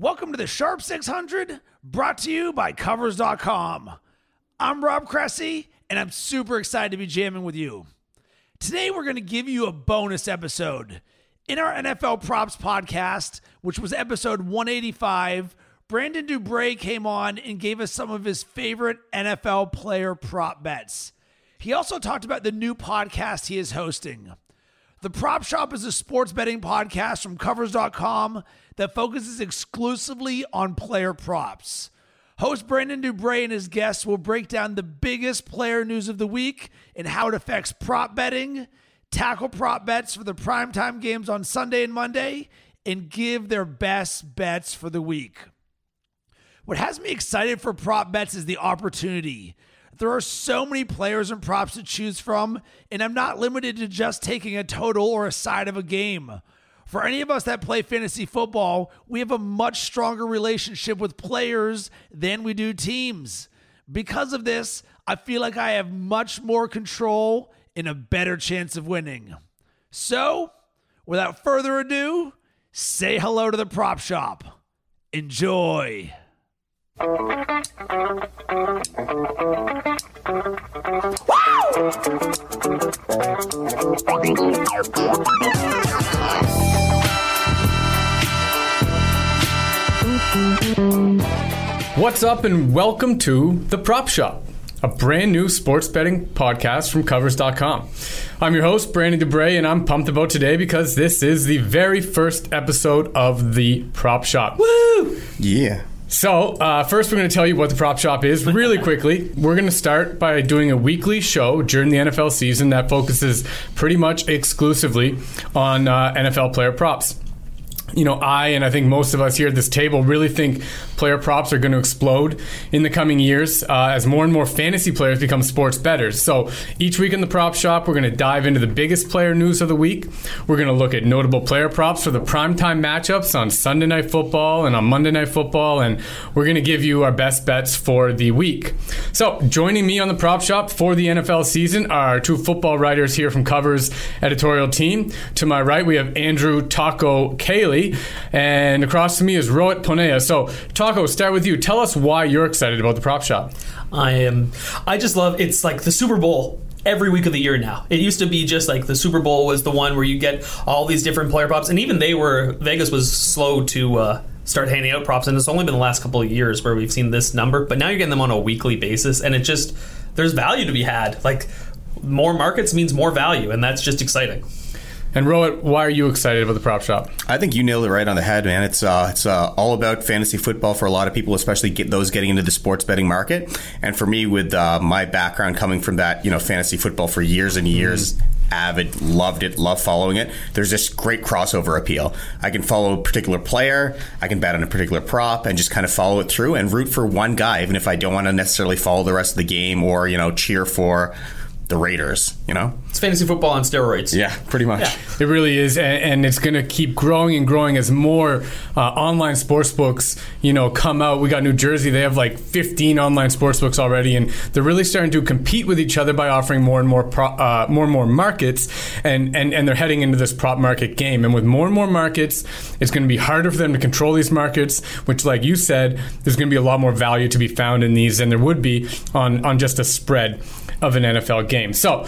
Welcome to the Sharp 600, brought to you by Covers.com. I'm Rob Cressy, and I'm super excited to be jamming with you. Today, we're going to give you a bonus episode. In our NFL Props podcast, which was episode 185, Brandon DuBreuil came on and gave us some of his favorite NFL player prop bets. He also talked about the new podcast he is hosting. The Prop Shop is a sports betting podcast from Covers.com that focuses exclusively on player props. Host Brandon DuBreuil and his guests will break down the biggest player news of the week and how it affects prop betting, tackle prop bets for the primetime games on Sunday and Monday, and give their best bets for the week. What has me excited for prop bets is the opportunity. There are so many players and props to choose from, and I'm not limited to just taking a total or a side of a game. For any of us that play fantasy football, we have a much stronger relationship with players than we do teams. Because of this, I feel like I have much more control and a better chance of winning. So, without further ado, say hello to the prop shop. Enjoy. What's up, and welcome to The Prop Shop, a brand new sports betting podcast from Covers.com. I'm your host, Brandon DuBreuil, and I'm pumped about today because this is the very first episode of The Prop Shop. Woo! Yeah. So, uh, first, we're going to tell you what the prop shop is really quickly. We're going to start by doing a weekly show during the NFL season that focuses pretty much exclusively on uh, NFL player props you know, I and I think most of us here at this table really think player props are going to explode in the coming years uh, as more and more fantasy players become sports bettors. So each week in the prop shop, we're going to dive into the biggest player news of the week. We're going to look at notable player props for the primetime matchups on Sunday Night Football and on Monday Night Football, and we're going to give you our best bets for the week. So joining me on the prop shop for the NFL season are two football writers here from Covers editorial team. To my right, we have Andrew Taco Cayley and across from me is Rohit Ponnaiya. So, Taco, start with you. Tell us why you're excited about the prop shop. I am. I just love. It's like the Super Bowl every week of the year now. It used to be just like the Super Bowl was the one where you get all these different player props, and even they were Vegas was slow to. Uh, start handing out props and it's only been the last couple of years where we've seen this number but now you're getting them on a weekly basis and it just there's value to be had like more markets means more value and that's just exciting and Rohit, why are you excited about the prop shop? I think you nailed it right on the head, man. It's uh, it's uh, all about fantasy football for a lot of people, especially get those getting into the sports betting market. And for me, with uh, my background coming from that, you know, fantasy football for years and years. Mm-hmm. Avid, loved it, love following it. There's this great crossover appeal. I can follow a particular player, I can bet on a particular prop, and just kind of follow it through and root for one guy, even if I don't want to necessarily follow the rest of the game or you know cheer for the Raiders, you know? It's fantasy football on steroids. Yeah, pretty much. Yeah. It really is, and, and it's going to keep growing and growing as more uh, online sports books, you know, come out. We got New Jersey; they have like 15 online sports books already, and they're really starting to compete with each other by offering more and more pro, uh, more and more markets, and, and and they're heading into this prop market game. And with more and more markets, it's going to be harder for them to control these markets. Which, like you said, there's going to be a lot more value to be found in these than there would be on on just a spread of an NFL game. So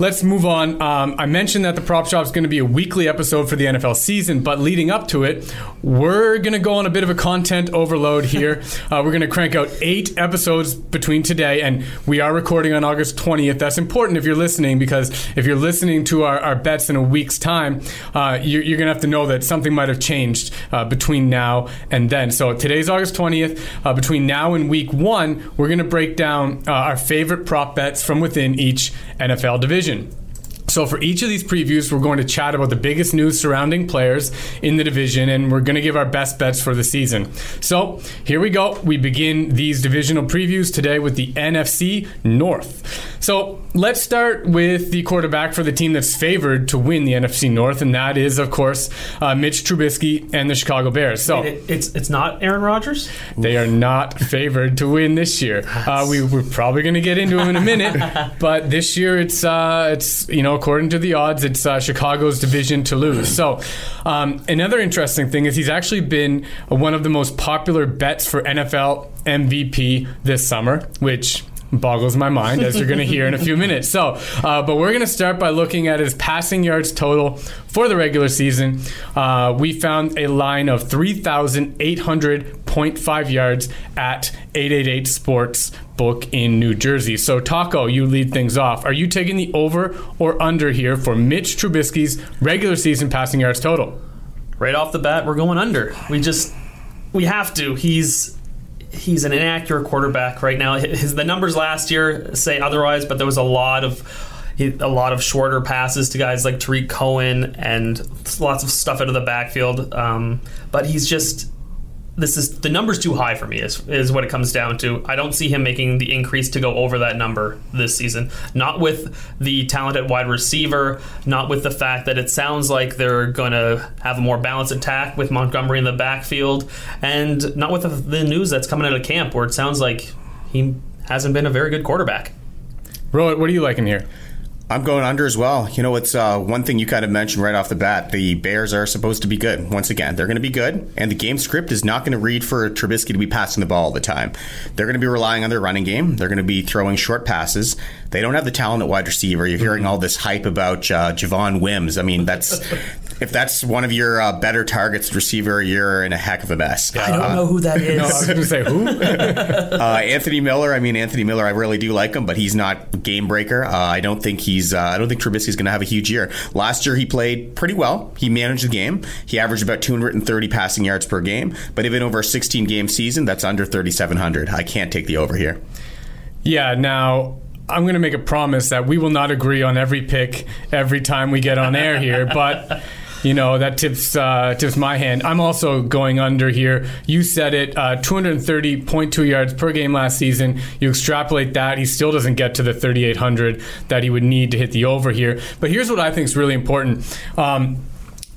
let's move on. Um, I mentioned that the prop shop is going to be a weekly episode for the NFL season, but leading up to it, we're going to go on a bit of a content overload here. uh, we're going to crank out eight episodes between today, and we are recording on August 20th. That's important if you're listening, because if you're listening to our, our bets in a week's time, uh, you're, you're going to have to know that something might have changed uh, between now and then. So today's August 20th. Uh, between now and week one, we're going to break down uh, our favorite prop bets from within each NFL division decision so, for each of these previews, we're going to chat about the biggest news surrounding players in the division, and we're going to give our best bets for the season. So, here we go. We begin these divisional previews today with the NFC North. So, let's start with the quarterback for the team that's favored to win the NFC North, and that is, of course, uh, Mitch Trubisky and the Chicago Bears. So, Wait, it's it's not Aaron Rodgers. They are not favored to win this year. Uh, we, we're probably going to get into him in a minute, but this year it's uh, it's you know according to the odds, it's uh, Chicago's division to lose. So, um, another interesting thing is he's actually been one of the most popular bets for NFL MVP this summer, which boggles my mind, as you're going to hear in a few minutes. So, uh, but we're going to start by looking at his passing yards total for the regular season. Uh, we found a line of 3,800.5 yards at 888 Sports Book in New Jersey. So, Taco, you lead things off. Are you taking the over or under here for Mitch Trubisky's regular season passing yards total? Right off the bat, we're going under. We just we have to. He's he's an inaccurate quarterback right now. His the numbers last year say otherwise, but there was a lot of a lot of shorter passes to guys like Tarik Cohen and lots of stuff out of the backfield. Um, but he's just this is the number's too high for me is is what it comes down to. I don't see him making the increase to go over that number this season. Not with the talented wide receiver, not with the fact that it sounds like they're going to have a more balanced attack with Montgomery in the backfield, and not with the, the news that's coming out of camp where it sounds like he hasn't been a very good quarterback. Rohit, what are you liking here? I'm going under as well. You know, it's uh, one thing you kind of mentioned right off the bat. The Bears are supposed to be good. Once again, they're going to be good, and the game script is not going to read for Trubisky to be passing the ball all the time. They're going to be relying on their running game. They're going to be throwing short passes. They don't have the talent at wide receiver. You're hearing all this hype about uh, Javon Wims. I mean, that's if that's one of your uh, better targets receiver, you're in a heck of a mess. I don't know who that is. No, I was going to say who? uh, Anthony Miller. I mean, Anthony Miller. I really do like him, but he's not game breaker. Uh, I don't think he's. Uh, I don't think Trubisky's going to have a huge year. Last year he played pretty well. He managed the game. He averaged about 230 passing yards per game. But even over a 16 game season, that's under 3,700. I can't take the over here. Yeah. Now I'm going to make a promise that we will not agree on every pick every time we get on air here, but you know that tips uh, tips my hand. I'm also going under here. You said it, uh, 230.2 yards per game last season. You extrapolate that, he still doesn't get to the 3,800 that he would need to hit the over here. But here's what I think is really important. Um,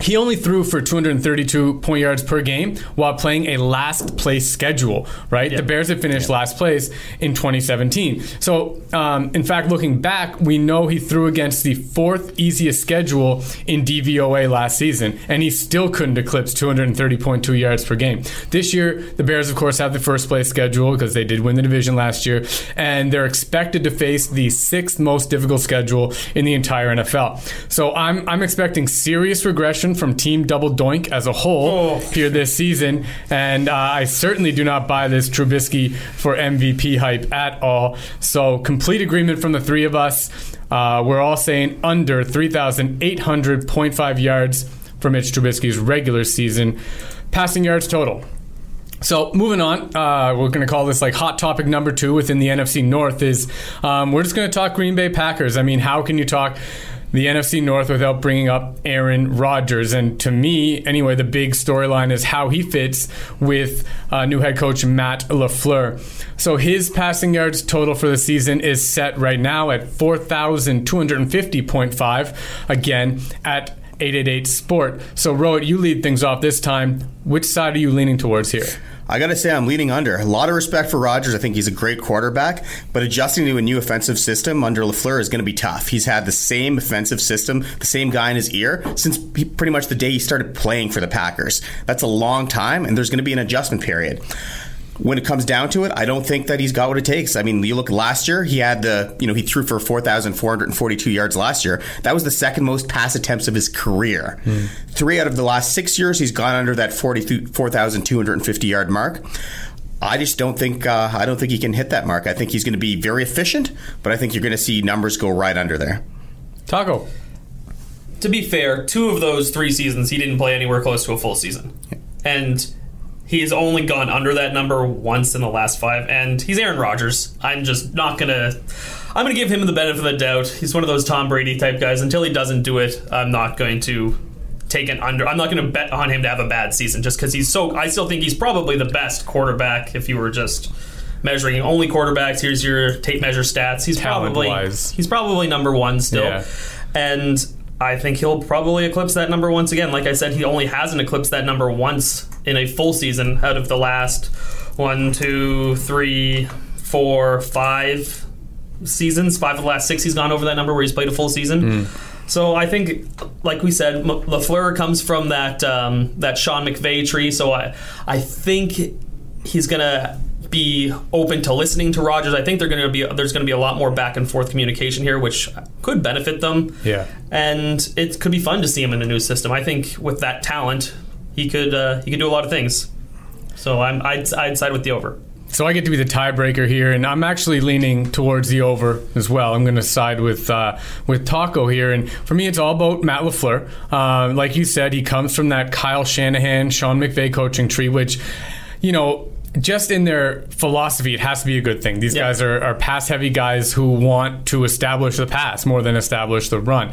he only threw for 232 point yards per game while playing a last place schedule, right? Yep. The Bears had finished yep. last place in 2017. So, um, in fact, looking back, we know he threw against the fourth easiest schedule in DVOA last season, and he still couldn't eclipse 230.2 yards per game. This year, the Bears, of course, have the first place schedule because they did win the division last year, and they're expected to face the sixth most difficult schedule in the entire NFL. So, I'm, I'm expecting serious regression from Team Double Doink as a whole oh. here this season, and uh, I certainly do not buy this Trubisky for MVP hype at all. So, complete agreement from the three of us. Uh, we're all saying under 3,800.5 yards for Mitch Trubisky's regular season passing yards total. So moving on, uh, we're going to call this like hot topic number two within the NFC North is um, we're just going to talk Green Bay Packers. I mean, how can you talk the NFC North without bringing up Aaron Rodgers. And to me, anyway, the big storyline is how he fits with uh, new head coach Matt LaFleur. So his passing yards total for the season is set right now at 4,250.5, again, at 888 Sport. So, Rohit, you lead things off this time. Which side are you leaning towards here? I got to say, I'm leaning under. A lot of respect for Rodgers. I think he's a great quarterback, but adjusting to a new offensive system under LaFleur is going to be tough. He's had the same offensive system, the same guy in his ear since he, pretty much the day he started playing for the Packers. That's a long time, and there's going to be an adjustment period when it comes down to it, I don't think that he's got what it takes. I mean, you look last year, he had the, you know, he threw for 4,442 yards last year. That was the second most pass attempts of his career. Mm. Three out of the last six years, he's gone under that 4,250 yard mark. I just don't think uh, I don't think he can hit that mark. I think he's going to be very efficient, but I think you're going to see numbers go right under there. Taco. To be fair, two of those three seasons he didn't play anywhere close to a full season, and he has only gone under that number once in the last five, and he's Aaron Rodgers. I'm just not gonna. I'm gonna give him the benefit of the doubt. He's one of those Tom Brady type guys. Until he doesn't do it, I'm not going to take an under. I'm not going to bet on him to have a bad season just because he's so. I still think he's probably the best quarterback if you were just measuring only quarterbacks. Here's your tape measure stats. He's probably he's probably number one still, yeah. and I think he'll probably eclipse that number once again. Like I said, he only hasn't eclipsed that number once in a full season out of the last one, two, three, four, five seasons. Five of the last six, he's gone over that number where he's played a full season. Mm. So I think, like we said, LaFleur comes from that um, that Sean McVay tree. So I I think he's gonna be open to listening to Rodgers. I think they're going to be there's going to be a lot more back and forth communication here, which could benefit them. Yeah. and it could be fun to see him in a new system. I think with that talent, he could uh, he could do a lot of things. So I'm I'd, I'd side with the over. So I get to be the tiebreaker here, and I'm actually leaning towards the over as well. I'm going to side with uh, with Taco here, and for me, it's all about Matt LaFleur. Uh, like you said, he comes from that Kyle Shanahan, Sean McVay coaching tree, which you know. Just in their philosophy, it has to be a good thing. These Yeah. guys are, are pass heavy guys who want to establish the pass more than establish the run.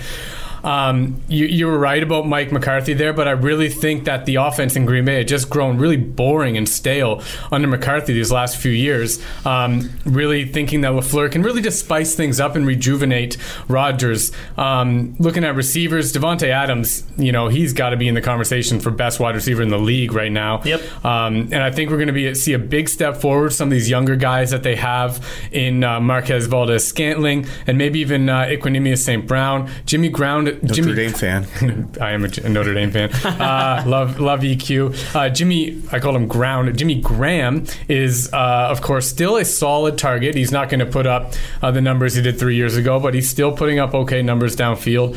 Um, you, you were right about Mike McCarthy there, but I really think that the offense in Green Bay had just grown really boring and stale under McCarthy these last few years. Um, really thinking that LaFleur can really just spice things up and rejuvenate Rodgers. Um, looking at receivers, Davante Adams, you know, he's got to be in the conversation for best wide receiver in the league right now. Yep. Um, and I think we're going to be see a big step forward. Some of these younger guys that they have in uh, Marquez Valdes-Scantling and maybe even uh, Equanimeous St. Brown, Jimmy Ground. Notre Jimmy, Dame fan. I am a Notre Dame fan. Uh, love love EQ. Uh, Jimmy, I call him Ground. Jimmy Graham is, uh, of course, still a solid target. He's not going to put up uh, the numbers he did three years ago, but he's still putting up okay numbers downfield.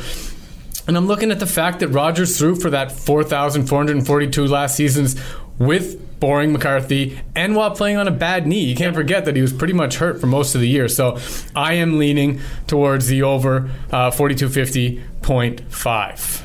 And I'm looking at the fact that Rodgers threw for that 4,442 last seasons with boring McCarthy and while playing on a bad knee. You can't forget that he was pretty much hurt for most of the year. So I am leaning towards the over uh, 4250.5.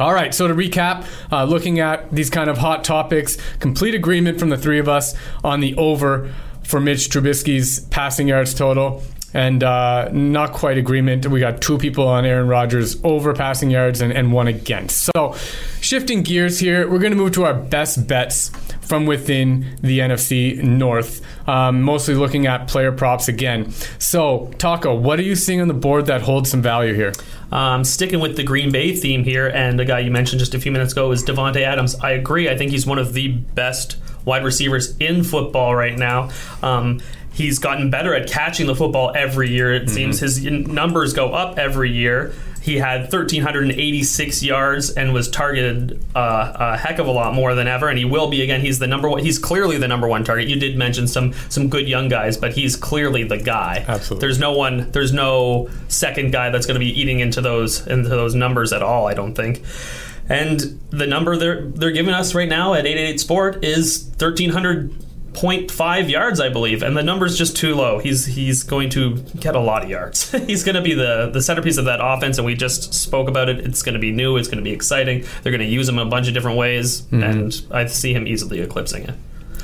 All right, so to recap, uh, looking at these kind of hot topics, complete agreement from the three of us on the over for Mitch Trubisky's passing yards total. And uh, not quite agreement. We got two people on Aaron Rodgers over passing yards and, and one against. So, shifting gears here, we're going to move to our best bets from within the NFC North. Um, mostly looking at player props again. So, Taco, what are you seeing on the board that holds some value here? Um, sticking with the Green Bay theme here, and the guy you mentioned just a few minutes ago is Davante Adams. I agree. I think he's one of the best wide receivers in football right now. Um, he's gotten better at catching the football every year. It seems his numbers go up every year. He had 1,386 yards and was targeted uh, a heck of a lot more than ever, and he will be again. He's the number one. He's clearly the number one target. You did mention some some good young guys, but he's clearly the guy. Absolutely. There's no one. There's no second guy that's going to be eating into those into those numbers at all. I don't think. And the number they're they're giving us right now at 888 Sport is 1300.5 yards, I believe, and the number's just too low. He's he's going to get a lot of yards. he's going to be the the centerpiece of that offense, and we just spoke about it. It's going to be new. It's going to be exciting. They're going to use him a bunch of different ways, hmm. and I see him easily eclipsing it.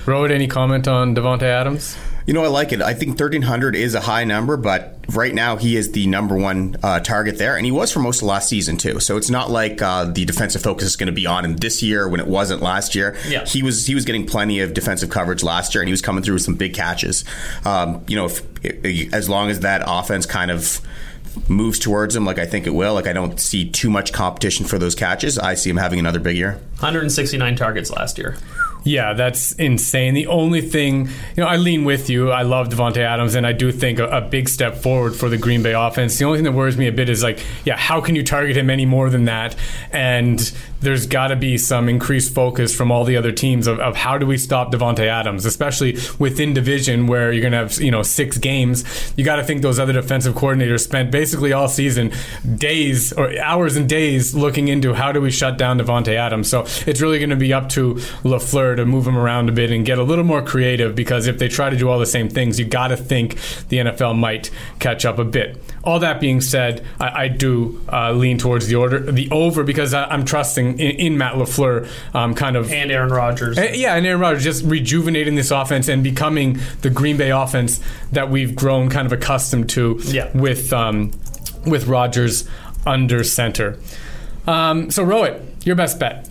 Road, any comment on Davante Adams? You know, I like it. I think 1,300 is a high number, but right now he is the number one uh, target there, and he was for most of last season too. So it's not like uh, the defensive focus is going to be on him this year when it wasn't last year. Yeah. he was he was getting plenty of defensive coverage last year, and he was coming through with some big catches. Um, you know, if, as long as that offense kind of moves towards him, like I think it will, like I don't see too much competition for those catches. I see him having another big year. 169 targets last year. Yeah, that's insane. The only thing, you know, I lean with you. I love Davante Adams, and I do think a, a big step forward for the Green Bay offense. The only thing that worries me a bit is like, yeah, how can you target him any more than that? And there's got to be some increased focus from all the other teams of, of how do we stop Davante Adams, especially within division where you're going to have you know six games. You got to think those other defensive coordinators spent basically all season days or hours and days looking into how do we shut down Davante Adams. So it's really going to be up to LaFleur to move him around a bit and get a little more creative because if they try to do all the same things, you got to think the NFL might catch up a bit. All that being said, I, I do uh, lean towards the order, the over because I, I'm trusting in, in Matt LaFleur, um, kind of And Aaron Rodgers. uh, Yeah, and Aaron Rodgers just rejuvenating this offense and becoming the Green Bay offense that we've grown kind of accustomed to Yeah. with um, with Rodgers under center. Um, so, Rohit, your best bet.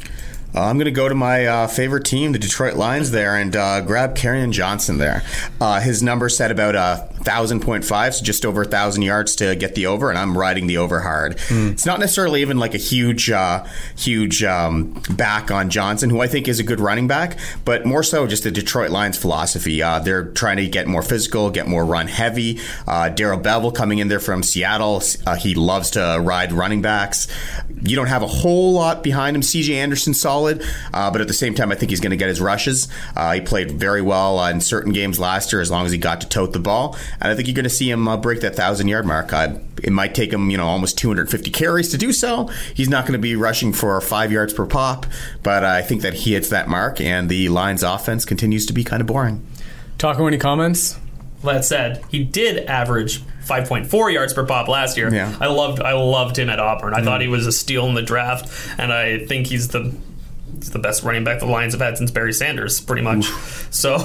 Uh, I'm going to go to my uh, favorite team, the Detroit Lions, there, and uh, grab Kerryon Johnson there. Uh, his number set about a thousand point five, so just over a thousand yards to get the over, and I'm riding the over hard. Mm. It's not necessarily even like a huge, uh, huge um, back on Johnson, who I think is a good running back, but more so just the Detroit Lions philosophy. Uh, they're trying to get more physical, get more run heavy. Darrell Bevell coming in there from Seattle, he loves to ride running backs. You don't have a whole lot behind him. C.J. Anderson solid, uh, but at the same time, I think he's going to get his rushes. Uh, he played very well uh, in certain games last year, as long as he got to tote the ball, and I think you're going to see him uh, break that thousand yard mark. Uh, it might take him, you know, almost 250 carries to do so. He's not going to be rushing for five yards per pop, but I think that he hits that mark, and the Lions' offense continues to be kind of boring. Taco, any comments? That said, he did average 5.4 yards per pop last year. Yeah. I loved I loved him at Auburn. I mm. thought he was a steal in the draft, and I think he's the he's the best running back the Lions have had since Barry Sanders, pretty much. Oof. So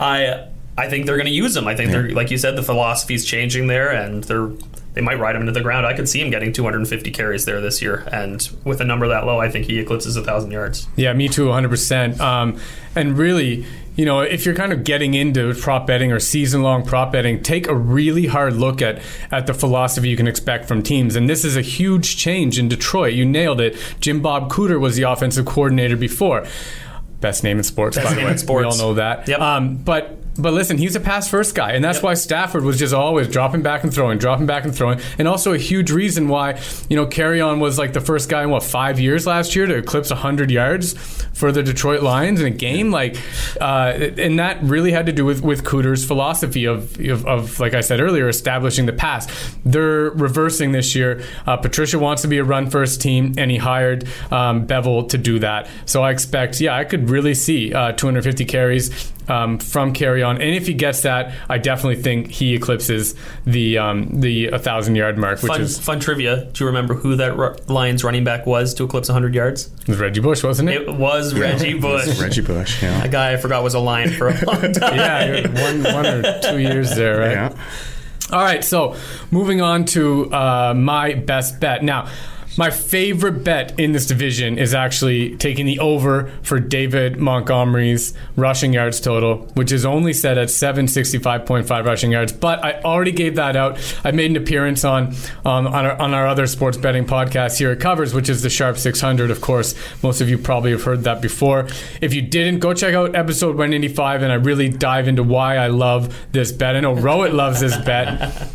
I I think they're going to use him. I think yeah. they're like you said, the philosophy's changing there, and they're they might ride him into the ground. I could see him getting 250 carries there this year, and with a number that low, I think he eclipses a thousand yards. Yeah, me too, 100. Um, percent And really, you know, if you're kind of getting into prop betting or season long prop betting, take a really hard look at at the philosophy you can expect from teams. And this is a huge change in Detroit. You nailed it. Jim Bob Cooter was the offensive coordinator before. Best name in sports, Best by the way. Sports. We all know that. Yep. Um, but but listen, he's a pass first guy, and that's yep. why Stafford was just always dropping back and throwing, dropping back and throwing, and also a huge reason why you know Kerryon was like the first guy in what five years last year to eclipse 100 yards for the Detroit Lions in a game, like, uh, and that really had to do with with Cooter's philosophy of, of, of like I said earlier, establishing the pass. They're reversing this year. Uh, Patricia wants to be a run first team, and he hired um, Bevell to do that. So I expect, yeah, I could really see uh, 250 carries um, from Kerryon, and if he gets that, I definitely think he eclipses the um, the thousand yard mark. Which fun, is fun trivia. Do you remember who that Lions running back was to eclipse 100 yards? It was Reggie Bush, wasn't it? It was yeah. Reggie Bush. Reggie Bush. Yeah. A guy I forgot was a Lion for a long time. yeah, one one or two years there, right? Yeah. All right, so moving on to uh, my best bet now. My favorite bet in this division is actually taking the over for David Montgomery's rushing yards total, which is only set at 765.5 rushing yards. But I already gave that out. I made an appearance on um, on, our, on our other sports betting podcast here at Covers, which is the Sharp 600. Of course, most of you probably have heard that before. If you didn't, go check out episode 185, and I really dive into why I love this bet. I know Rohit loves this bet.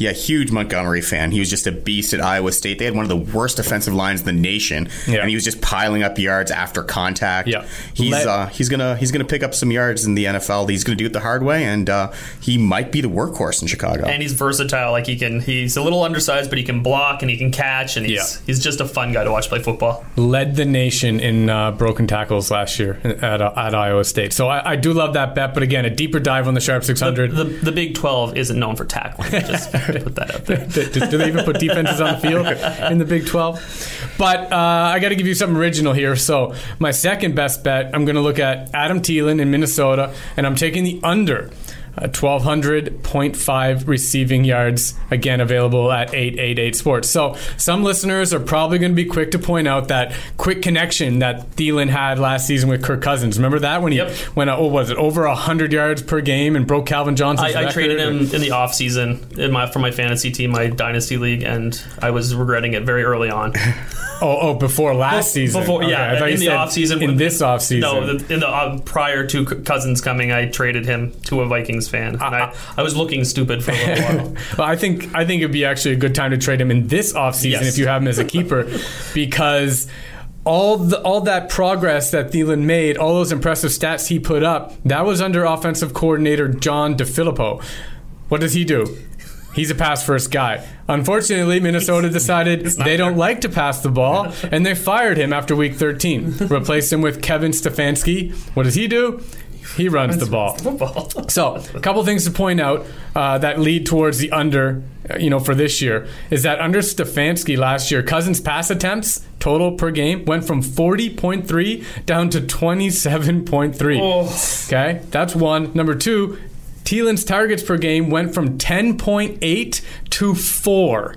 Yeah, huge Montgomery fan. He was just a beast at Iowa State. They had one of the worst offensive lines in the nation, yeah. and he was just piling up yards after contact. Yeah, he's Let, uh, he's gonna he's gonna pick up some yards in the NFL. He's gonna do it the hard way, and uh, he might be the workhorse in Chicago. And he's versatile. Like he can, he's a little undersized, but he can block and he can catch, and he's yeah. he's just a fun guy to watch play football. Led the nation in uh, broken tackles last year at, uh, at Iowa State. So I, I, do love that bet. But again, a deeper dive on the Sharp 600. The, the, the Big 12 isn't known for tackling. Just put that out there. do, do, they even put defenses on the field in the Big 12? But uh, I got to give you something original here. So my second best bet, I'm going to look at Adam Thielen in Minnesota, and I'm taking the under uh, 1200.5 receiving yards, again available at 888 Sports. So some listeners are probably going to be quick to point out that quick connection that Thielen had last season with Kirk Cousins. Remember that when he yep. went, oh, was it over 100 yards per game and broke Calvin Johnson's I, I traded him in the offseason in my, for my fantasy team, my dynasty league, and I was regretting it very early on. Oh, oh, before last season. Before, okay, yeah, in the off season. In this off season. No, in the uh, prior to Cousins coming, I traded him to a Vikings fan, and I, I, was looking stupid for a little while. well, I think I think it'd be actually a good time to trade him in this off season yes. if you have him as a keeper, because all the all that progress that Thielen made, all those impressive stats he put up, that was under offensive coordinator John DeFilippo. What does he do? He's a pass first guy. Unfortunately, Minnesota decided they don't like to pass the ball, and they fired him after week 13. Replaced him with Kevin Stefanski. What does he do? He runs the ball. so, a couple things to point out uh, that lead towards the under, uh, you know, for this year is that under Stefanski last year, Cousins' pass attempts total per game went from 40.3 down to 27.3. Oh. Okay, that's one. Number two, Thielen's targets per game went from 10.8 to 4.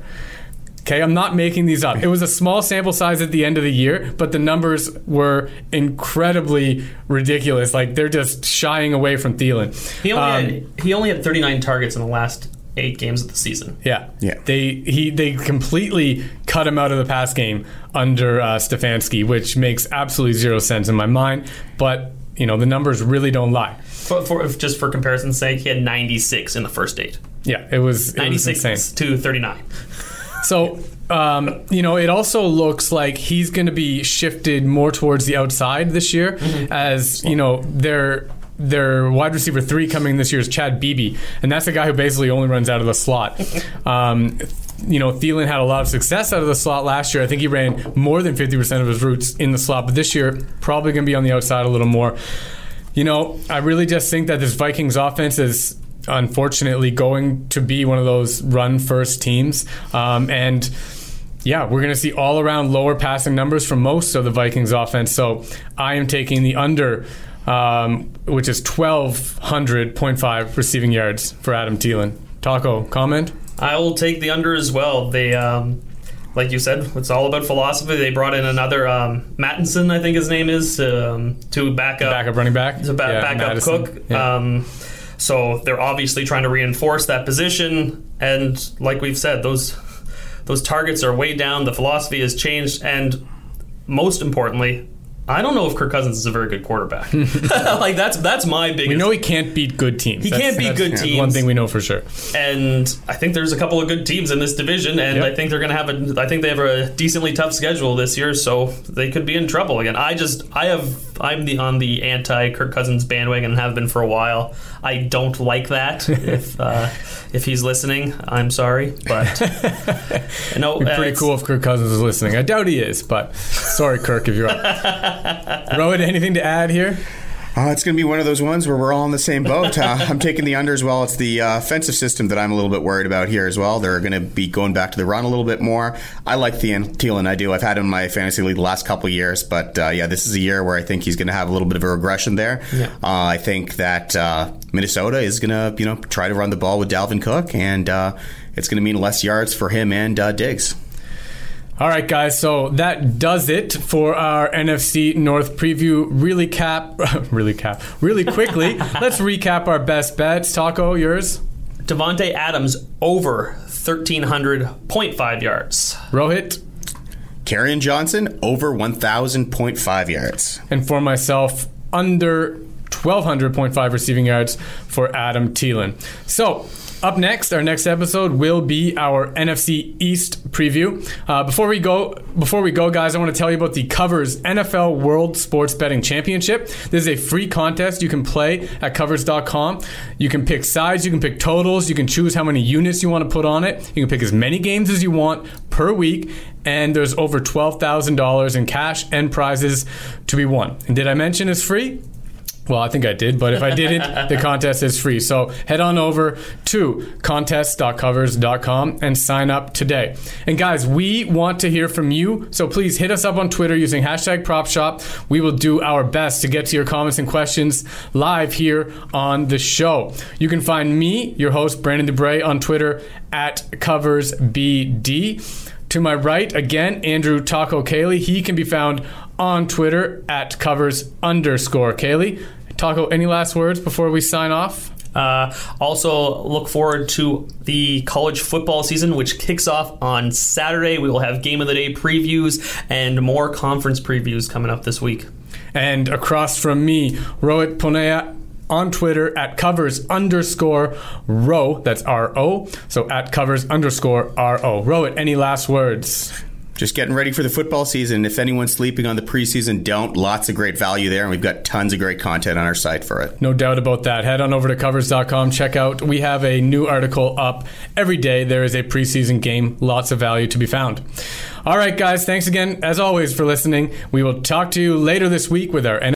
Okay, I'm not making these up. It was a small sample size at the end of the year, but the numbers were incredibly ridiculous. Like they're just shying away from Thielen. He only, Um, had, he only had 39 targets in the last eight games of the season. Yeah, Yeah. They he they completely cut him out of the pass game under uh, Stefanski, which makes absolutely zero sense in my mind. But you know the numbers really don't lie. For, for, just for comparison's sake, he had 96 in the first eight. Yeah, it was it was 96 insane. to 39. So, um, you know, it also looks like he's going to be shifted more towards the outside this year, as you know, their their wide receiver three coming this year is Chad Beebe, and that's a guy who basically only runs out of the slot. Um, you know, Thielen had a lot of success out of the slot last year. I think he ran more than fifty percent of his routes in the slot, but this year probably going to be on the outside a little more. You know, I really just think that this Vikings offense is unfortunately going to be one of those run first teams. Um, and yeah, we're going to see all around lower passing numbers from most of the Vikings offense. So I am taking the under, um, which is 1,200.5 receiving yards for Adam Thielen. Taco, comment? I will take the under as well. They, um, like you said, it's all about philosophy. They brought in another um, Mattison, I think his name is, um, to back up Backup running back? to ba- Yeah, back up Cook. Yeah. So they're obviously trying to reinforce that position, and like we've said, those those targets are way down. The philosophy has changed, and most importantly, I don't know if Kirk Cousins is a very good quarterback. like that's that's my biggest. we know he can't beat good teams. He can't beat good teams. One thing we know for sure. and I think there's a couple of good teams in this division, and Yep. I think they're going to have a. I think they have a decently tough schedule this year, so they could be in trouble again. I just, I have, I'm the on the anti Kirk Cousins bandwagon and have been for a while. I don't like that. if uh, if he's listening, I'm sorry, but no, uh, pretty it's- cool if Kirk Cousins is listening. I doubt he is, but sorry, Kirk, if you're up. Rowan, anything to add here? Uh, it's going to be one of those ones where we're all in the same boat. Uh, I'm taking the under as well. It's the uh, offensive system that I'm a little bit worried about here as well. They're going to be going back to the run a little bit more. I like Thielen, Thielen, I do. I've had him in my fantasy league the last couple of years, but uh, yeah, this is a year where I think he's going to have a little bit of a regression there. Yeah. Uh, I think that uh, Minnesota is going to, you know, try to run the ball with Dalvin Cook, and uh, it's going to mean less yards for him and uh, Diggs. All right, guys. So that does it for our NFC North preview. Really cap, really cap, really quickly. let's recap our best bets. Taco, yours. Davante Adams over 1300.5 yards. Rohit, Kerryon Johnson over 1,000.5 yards. and for myself, under 1200.5 receiving yards for Adam Thielen. So. Up next, our next episode will be our NFC East preview. Uh, before we go, before we go, guys, I want to tell you about the Covers NFL World Sports Betting Championship. This is a free contest you can play at Covers.com. You can pick sides, you can pick totals, you can choose how many units you want to put on it. You can pick as many games as you want per week, and there's over twelve thousand dollars in cash and prizes to be won. And did I mention it's free? Well, I think I did, but if I didn't, the contest is free. So head on over to contest.covers.com and sign up today. And guys, we want to hear from you, so please hit us up on Twitter using hashtag PropShop. We will do our best to get to your comments and questions live here on the show. You can find me, your host, Brandon DuBreuil, on Twitter at CoversBD. To my right, again, Andrew Taco Cayley. He can be found on Twitter at covers underscore Kaylee. Taco, any last words before we sign off? Uh, also, look forward to the college football season, which kicks off on Saturday. We will have game of the day previews and more conference previews coming up this week. And across from me, Rohit Ponnaiya on Twitter at covers underscore row. That's R O. So at covers underscore R O. Rohit, any last words? Just getting ready for the football season. If anyone's sleeping on the preseason, don't. Lots of great value there, and we've got tons of great content on our site for it. No doubt about that. Head on over to covers.com. Check out, we have a new article up every day. There is a preseason game. Lots of value to be found. All right, guys. Thanks again, as always, for listening. We will talk to you later this week with our